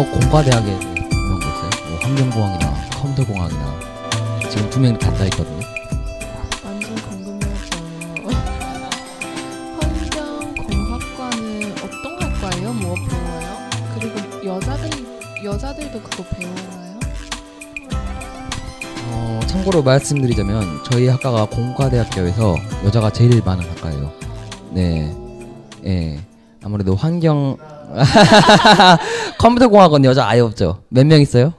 뭐 공과대학에 이런 거 있어요? 뭐 환경공학이나 컴퓨터공학이나 지금 두 명이 다 있거든요. 완전 궁금해서 환경 공학과는 어떤 학과예요? 뭐 배워요? 그리고 여자들 여자들도 그거 배우나요? 어, 참고로 말씀드리자면 저희 학과가 공과대학교에서 여자가 제일 많은 학과예요. 네, 예. 아무래도 환경 컴퓨터공학은 여자 아예 없죠. 몇 명 있어요?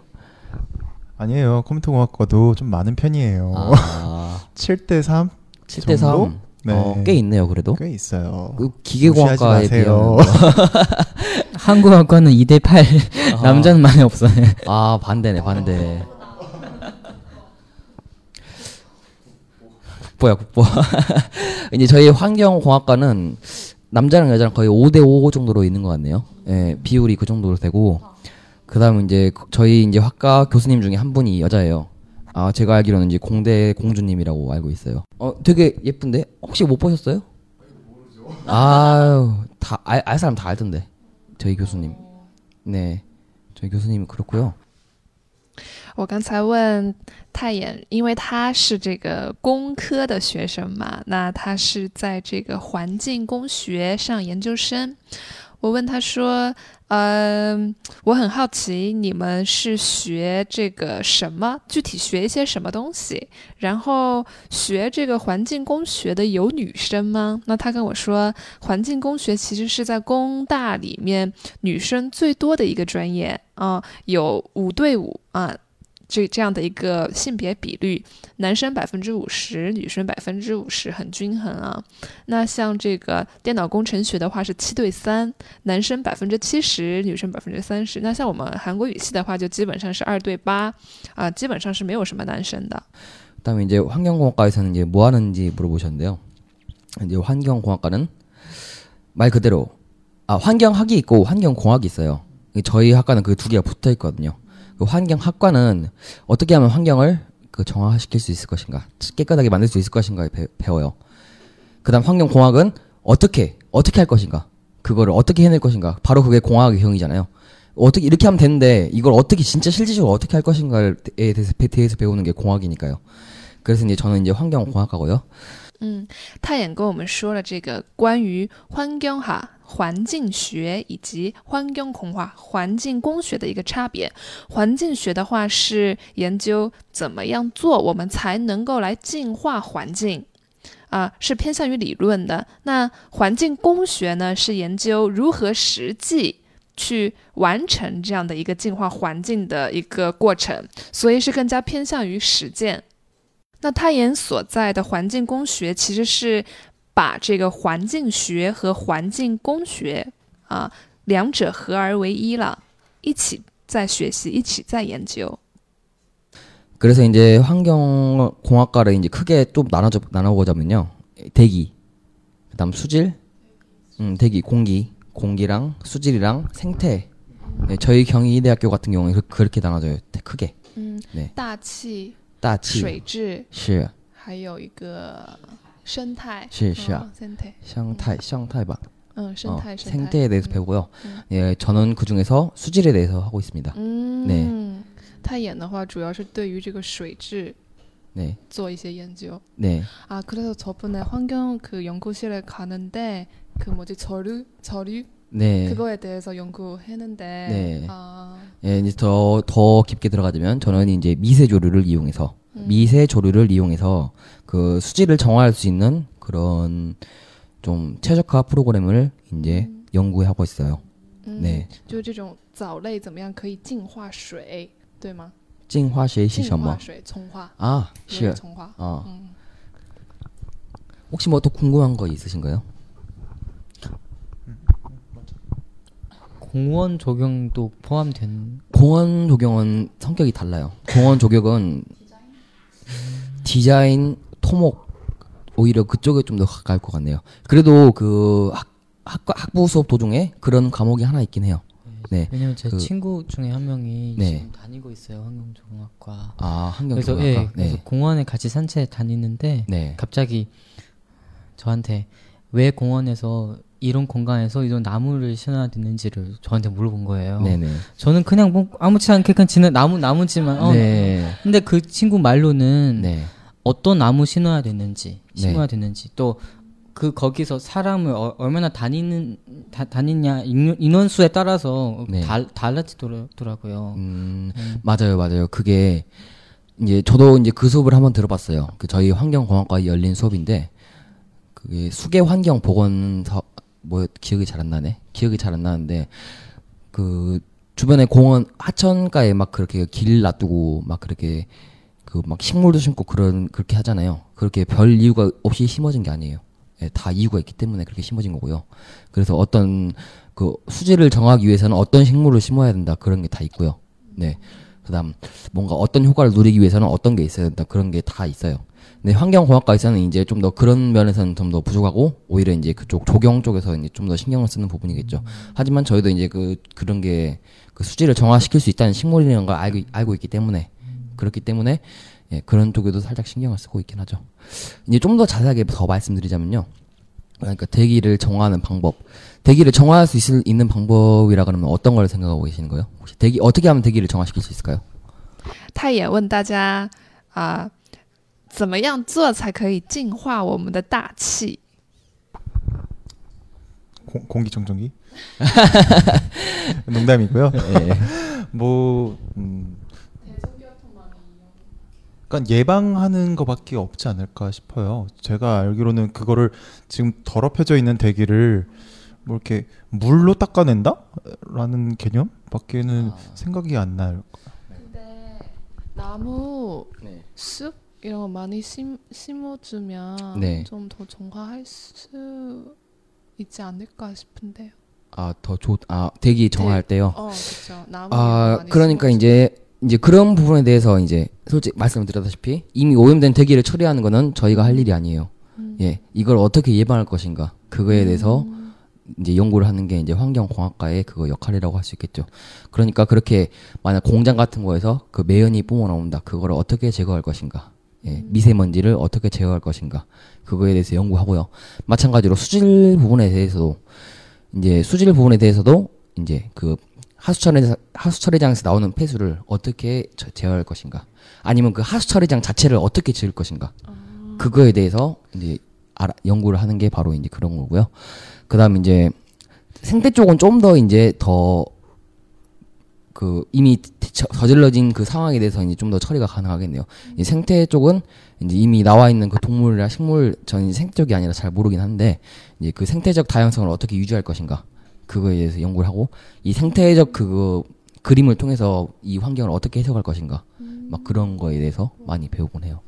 아니에요. 컴퓨터공학과도 좀 많은 편이에요. 아, 7대 3? 7대 3. 정도? 네. 어, 꽤 있네요, 그래도. 꽤 있어요. 그 기계공학과에 무시하지 비하면 마세요. 한국학과는 2대 8 아, 남자는 많이 없어요. 아 반대네 반대. 국보야 국보. 이제 저희 환경공학과는 남자랑 여자랑 거의 5대5 정도로 있는 것 같네요. 예, 비율이 그 정도로 되고 그 다음 이제 저희 이제 학과 교수님 중에 한 분이 여자예요. 아 제가 알기로는 이제 공대 공주님이라고 알고 있어요. 어 되게 예쁜데 혹시 못 보셨어요? 아유 다알 알 사람 다 알던데 저희 교수님. 네 저희 교수님이 그렇고요. 我刚才问泰妍，因为他是这个工科的学生嘛，那他是在这个环境工学上研究生。我问他说：“嗯、我很好奇，你们是学这个什么？具体学一些什么东西？然后学这个环境工学的有女生吗？”那他跟我说，环境工学其实是在工大里面女生最多的一个专业啊、有五对五啊。这这样的一个性别比率，男生百分之五十，女生百分之五十，很均衡啊。那像这个电脑工程学的话是七对三，男生百分之七十，女生百分之三十。那像我们韩国语系的话，就基本上是二对八啊，基本上是没有什么男生的。 그다음에 이제 환경공학과에서는 이제 뭐 하는지 물어보셨는데요. 이제 환경공학과는 말 그대로 아 환경학이 있고 환경공학이 있어요. 저희 학과는 그 두 개가 붙어 있거든요. 그 환경학과는 어떻게 하면 환경을 그 정화시킬 수 있을 것인가, 깨끗하게 만들 수 있을 것인가 배, 배워요. 그다음 환경공학은 어떻게 어떻게 할 것인가, 그거를 어떻게 해낼 것인가. 바로 그게 공학형이잖아요. 어떻게 이렇게 하면 되는데 이걸 어떻게 진짜 실질적으로 어떻게 할 것인가에 대해서, 대해서 배우는 게 공학이니까요. 그래서 이제 저는 이제 환경공학과고요. 嗯，太也跟我们说了这个关于环境哈环境学以及环境工化环境工学的一个差别。环境学的话是研究怎么样做，我们才能够来净化环境，啊，是偏向于理论的。那环境工学呢，是研究如何实际去完成这样的一个净化环境的一个过程，所以是更加偏向于实践。那泰妍所在的环境工学其实是把这个环境学和环境工学啊两者合而为一了，一起在学习，一起在研究。 그래서 이제 환경공학과를 이제 크게 좀 나눠 나눠보자면요. 대기, 그다음 수질, 음, 대기, 공기, 공기랑 수질이랑 생태. 네, 저희 경희대학교 같은 경우는 그- 그렇게 나눠져요. 크게. 嗯， 네 大气、 大气水质，是还有一个生态，是是啊嗯生态，生态生态吧. 嗯，生 어, 态，生态 생태에 대해서 嗯 배우고요. 嗯 예, 저는 그 중에서 수질에 대해서 하고 있습니다. 嗯， 네 泰妍的话主要是对于这个水质 네, 做一些研究。 네, 아 그래서 저번에 환경 그 연구실에 가는데 그 뭐지 저류 저류 네. 그거에 대해서 연구했는데 네. 아 예, 이제 더, 더 깊게 들어가자면 저는 이제 미세 조류를 이용해서 음. 미세 조류를 이용해서 그 수질을 정화할 수 있는 그런 좀 최적화 프로그램을 이제 음. 연구하고 있어요. 嗯，对，就是这种藻类怎么样可以净化水，对吗？净化学习净什么化水，冲化， 아, 有 是 点冲化。 어. 嗯， 혹시 뭐 또 궁금한 거 있으신가요? 공원 적용도 포함된 공원 조경은 성격이 달라요. 공원 조경은 디자인, 토목 오히려 그쪽에 좀 더 가까울 것 같네요. 그래도 그 학, 학과 학부 수업 도중에 그런 과목이 하나 있긴 해요. 네. 왜냐면 제 그- 친구 중에 한 명이 네. 지금 다니고 있어요 환경조공학과. 아, 환경 그래서 조경학과. 예, 그래서 네. 공원에 같이 산책 다니는데 네. 갑자기 저한테 왜 공원에서 이런 공간에서 이런 나무를 심어야 되는지를 저한테 물어본 거예요. 네네. 저는 그냥 뭐 아무렇지 않게 그냥 지는 나무 나무지만 어. 네. 근데 그 친구 말로는 네. 어떤 나무 심어야 되는지 네. 심어야 되는지 또 그 거기서 사람을 어- 얼마나 다니는 다, 다니냐 인원, 인원수에 따라서 네. 달, 달라지더라고요. 음, 맞아요, 맞아요. 그게 이제 저도 이제 그 수업을 한번 들어봤어요. 그 저희 환경공학과에 열린 수업인데 그게 수계 환경 보건 사 뭐 기억이 잘 안 나네. 기억이 잘 안 나는데 그 주변에 공원 하천가에 막 그렇게 길 놔두고 막 그렇게 그 막 식물도 심고 그런 그렇게 하잖아요. 그렇게 별 이유가 없이 심어진 게 아니에요. 예, 다 이유가 있기 때문에 그렇게 심어진 거고요. 그래서 어떤 그 수질을 정하기 위해서는 어떤 식물을 심어야 된다 그런 게 다 있고요. 네. 그다음 뭔가 어떤 효과를 누리기 위해서는 어떤 게 있어야 된다 그런 게 다 있어요. 근데 환경공학과에서는 이제 좀 더 그런 면에서는 좀 더 부족하고 오히려 이제 그쪽 조경 쪽에서 이제 좀 더 신경을 쓰는 부분이겠죠. 하지만 저희도 이제 그 그런 게 그 수질을 정화시킬 수 있다는 식물이라는 걸 알고 알고 있기 때문에 그렇기 때문에 예, 그런 쪽에도 살짝 신경을 쓰고 있긴 하죠. 이제 좀 더 자세하게 더 말씀드리자면요. 그러니까 대기를 정화하는 방법. 대기를 정화할 수 있을, 있는 방법이라 그러면 어떤 걸 생각하고 계시는 거예요? 혹시 대기 어떻게 하면 대기를 정화시킬 수 있을까요? 他也问大家啊、 怎么样做才可以净化我们的大气？ 공, 공기청정기? 농담이고요. 예. 뭐 음, 그러니까 예방하는 것밖에 없지 않을까 싶어요. 제가 알기로는 그거를 지금 더럽혀져 있는 대기를 뭐 이렇게 물로 닦아낸다라는 개념밖에는 생각이 안 나요. 근데 나무 네. 숲 이런 거 많이 심, 심어주면 네. 좀 더 정화할 수 있지 않을까 싶은데요. 아, 더 좋, 아, 대기 정화할 때요? 어, 그렇죠. 아, 그러니까 심어주- 이제, 이제 그런 부분에 대해서 이제 솔직히 말씀을 드렸다시피 이미 오염된 대기를 처리하는 거는 저희가 할 일이 아니에요. 음. 예. 이걸 어떻게 예방할 것인가. 그거에 대해서 이제 연구를 하는 게 이제 환경공학과의 그거 역할이라고 할 수 있겠죠. 그러니까 그렇게 만약 공장 같은 거에서 그 매연이 뿜어 나온다. 그거를 어떻게 제거할 것인가. 예, 미세먼지를 어떻게 제어할 것인가. 그거에 대해서 연구하고요. 마찬가지로 수질 부분에 대해서도 이제 수질 부분에 대해서도 이제 그 하수처리 하수처리장에서 나오는 폐수를 어떻게 저- 제어할 것인가. 아니면 그 하수처리장 자체를 어떻게 지을 것인가. 그거에 대해서 이제 알아, 연구를 하는 게 바로 이제 그런 거고요. 그다음 이제 생태 쪽은 좀 더 이제 더 그 이미 저- 저질러진 그 상황에 대해서 이제 좀 더 처리가 가능하겠네요. 이 생태 쪽은 이제 이미 나와 있는 그 동물이나 식물 저는 이제 생태 쪽이 아니라 잘 모르긴 한데 이제 그 생태적 다양성을 어떻게 유지할 것인가 그거에 대해서 연구를 하고 이 생태적 그거 그림을 통해서 이 환경을 어떻게 해석할 것인가 막 그런 거에 대해서 많이 배우곤 해요.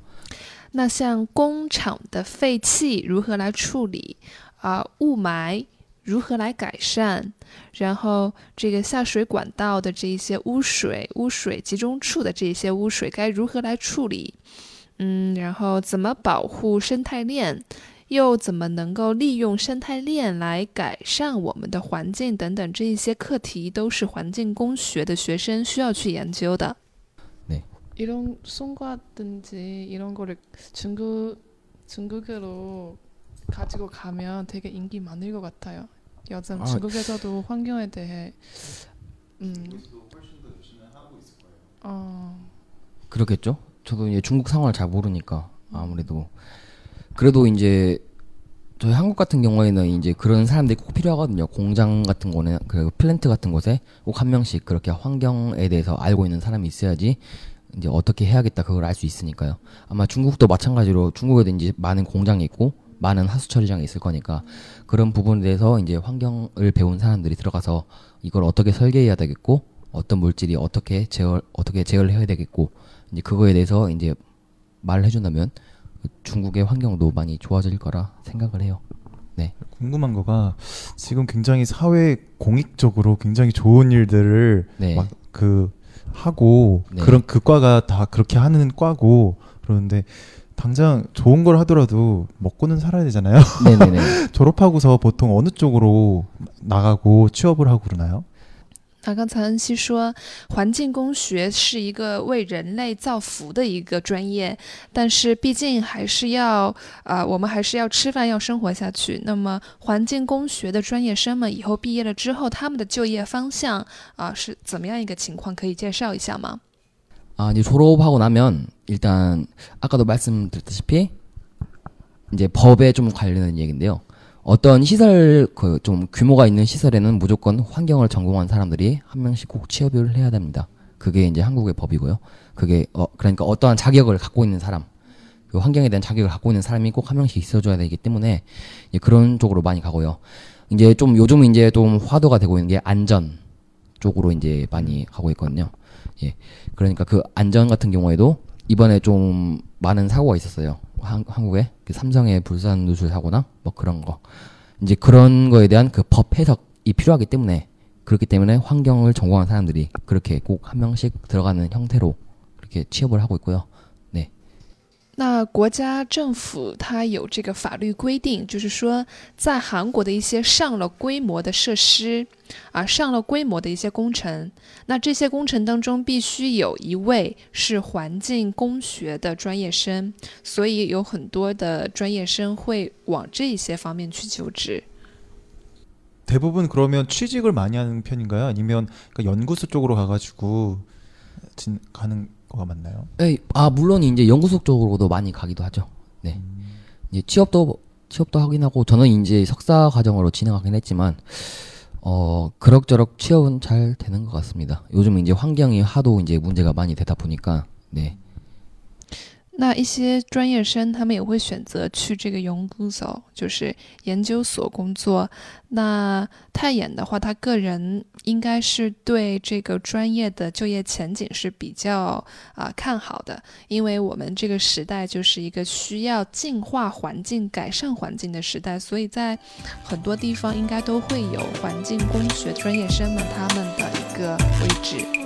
那像工厂的废气如何来处理啊、雾霾 如何来改善？然后这个下水管道的这一些污水、污水集中处的这些污水该如何来处理？嗯，然后怎么保护生态链？又怎么能够利用生态链来改善我们的环境等等这一些课题，都是环境工学的学生需要去研究的。 이런 송과든지 이런 거를 중국 중국으로 가지고 가면 되게 인기 많을 것 같아요. 요즘 아. 중국에서도 환경에 대해 음. 어, 그렇겠죠? 저도 이제 중국 상황을 잘 모르니까 아무래도 그래도 이제 저희 한국 같은 경우에는 이제 그런 사람들이 꼭 필요하거든요. 공장 같은 거는 그 플랜트 같은 곳에 꼭 한 명씩 그렇게 환경에 대해서 알고 있는 사람이 있어야지 이제 어떻게 해야겠다 그걸 알 수 있으니까요. 아마 중국도 마찬가지로 중국에도 이제 많은 공장이 있고 많은 하수 처리장이 있을 거니까 그런 부분에 대해서 이제 환경을 배운 사람들이 들어가서 이걸 어떻게 설계해야 되겠고 어떤 물질이 어떻게 제어 어떻게 제어를 해야 되겠고 이제 그거에 대해서 이제 말을 해준다면 중국의 환경도 많이 좋아질 거라 생각을 해요. 궁금한 거가 지금 굉장히 사회 공익적으로 굉장히 좋은 일들을 네. 막그 하고 네. 그런 그 과가 다 그렇게 하는 과고 그러는데 당장 좋은 걸 하더라도 먹고는 살아야 되잖아요. 네네네. 졸업하고서 보통 어느 쪽으로 나가고 취업을 하고 그러나요? 那刚才恩熙说，环境工学是一个为人类造福的一个专业，但是毕竟还是要，呃，我们还是要吃饭，要生活下去。那么，环境工学的专业生们以后毕业了之后，他们的就业方向啊、是怎么样一个情况？可以介绍一下吗？ 아, 이제 졸업하고 나면 일단 아까도 말씀드렸다시피 이제 법에 좀 관련된 얘기인데요. 어떤 시설 그 좀 규모가 있는 시설에는 무조건 환경을 전공한 사람들이 한 명씩 꼭 취업을 해야 됩니다. 그게 이제 한국의 법이고요. 그게 어 그러니까 어떠한 자격을 갖고 있는 사람 그 환경에 대한 자격을 갖고 있는 사람이 꼭 한 명씩 있어줘야 되기 때문에 이제 그런 쪽으로 많이 가고요. 이제 좀 요즘 이제 좀 화두가 되고 있는 게 안전 쪽으로 이제 많이 가고 있거든요. 예. 그러니까 그 안전 같은 경우에도 이번에 좀 많은 사고가 있었어요. 한, 한국에 그 삼성의 불산 누출 사고나 뭐 그런 거. 이제 그런 거에 대한 그 법 해석이 필요하기 때문에 그렇기 때문에 환경을 전공한 사람들이 그렇게 꼭 한 명씩 들어가는 형태로 그렇게 취업을 하고 있고요. 那国家政府它有这个法律规定，就是说，在韩国的一些上了规模的设施啊，上了规模的一些工程，那这些工程当中必须有一位是环境工学的专业生，所以有很多的专业生会往这些方面去求职。 대부분 그러면 취직을 많이 하는 편인가요? 아니면 그러니까 연구소 쪽으로 가가지고 진, 가 는 거가 맞나요? 에이, 아 물론 이제 연구소 쪽으로도 많이 가기도 하죠. 네. 이제 취업도 취업도 하긴 하고 저는 이제 석사 과정으로 진행하긴 했지만 어 그럭저럭 취업은 잘 되는 것 같습니다. 요즘 이제 환경이 하도 이제 문제가 많이 되다 보니까 네. 那一些专业生，他们也会选择去这个 Yonguzo，就是研究所工作。那泰妍的话，他个人应该是对这个专业的就业前景是比较啊、看好的，因为我们这个时代就是一个需要净化环境、改善环境的时代，所以在很多地方应该都会有环境工学专业生们他们的一个位置。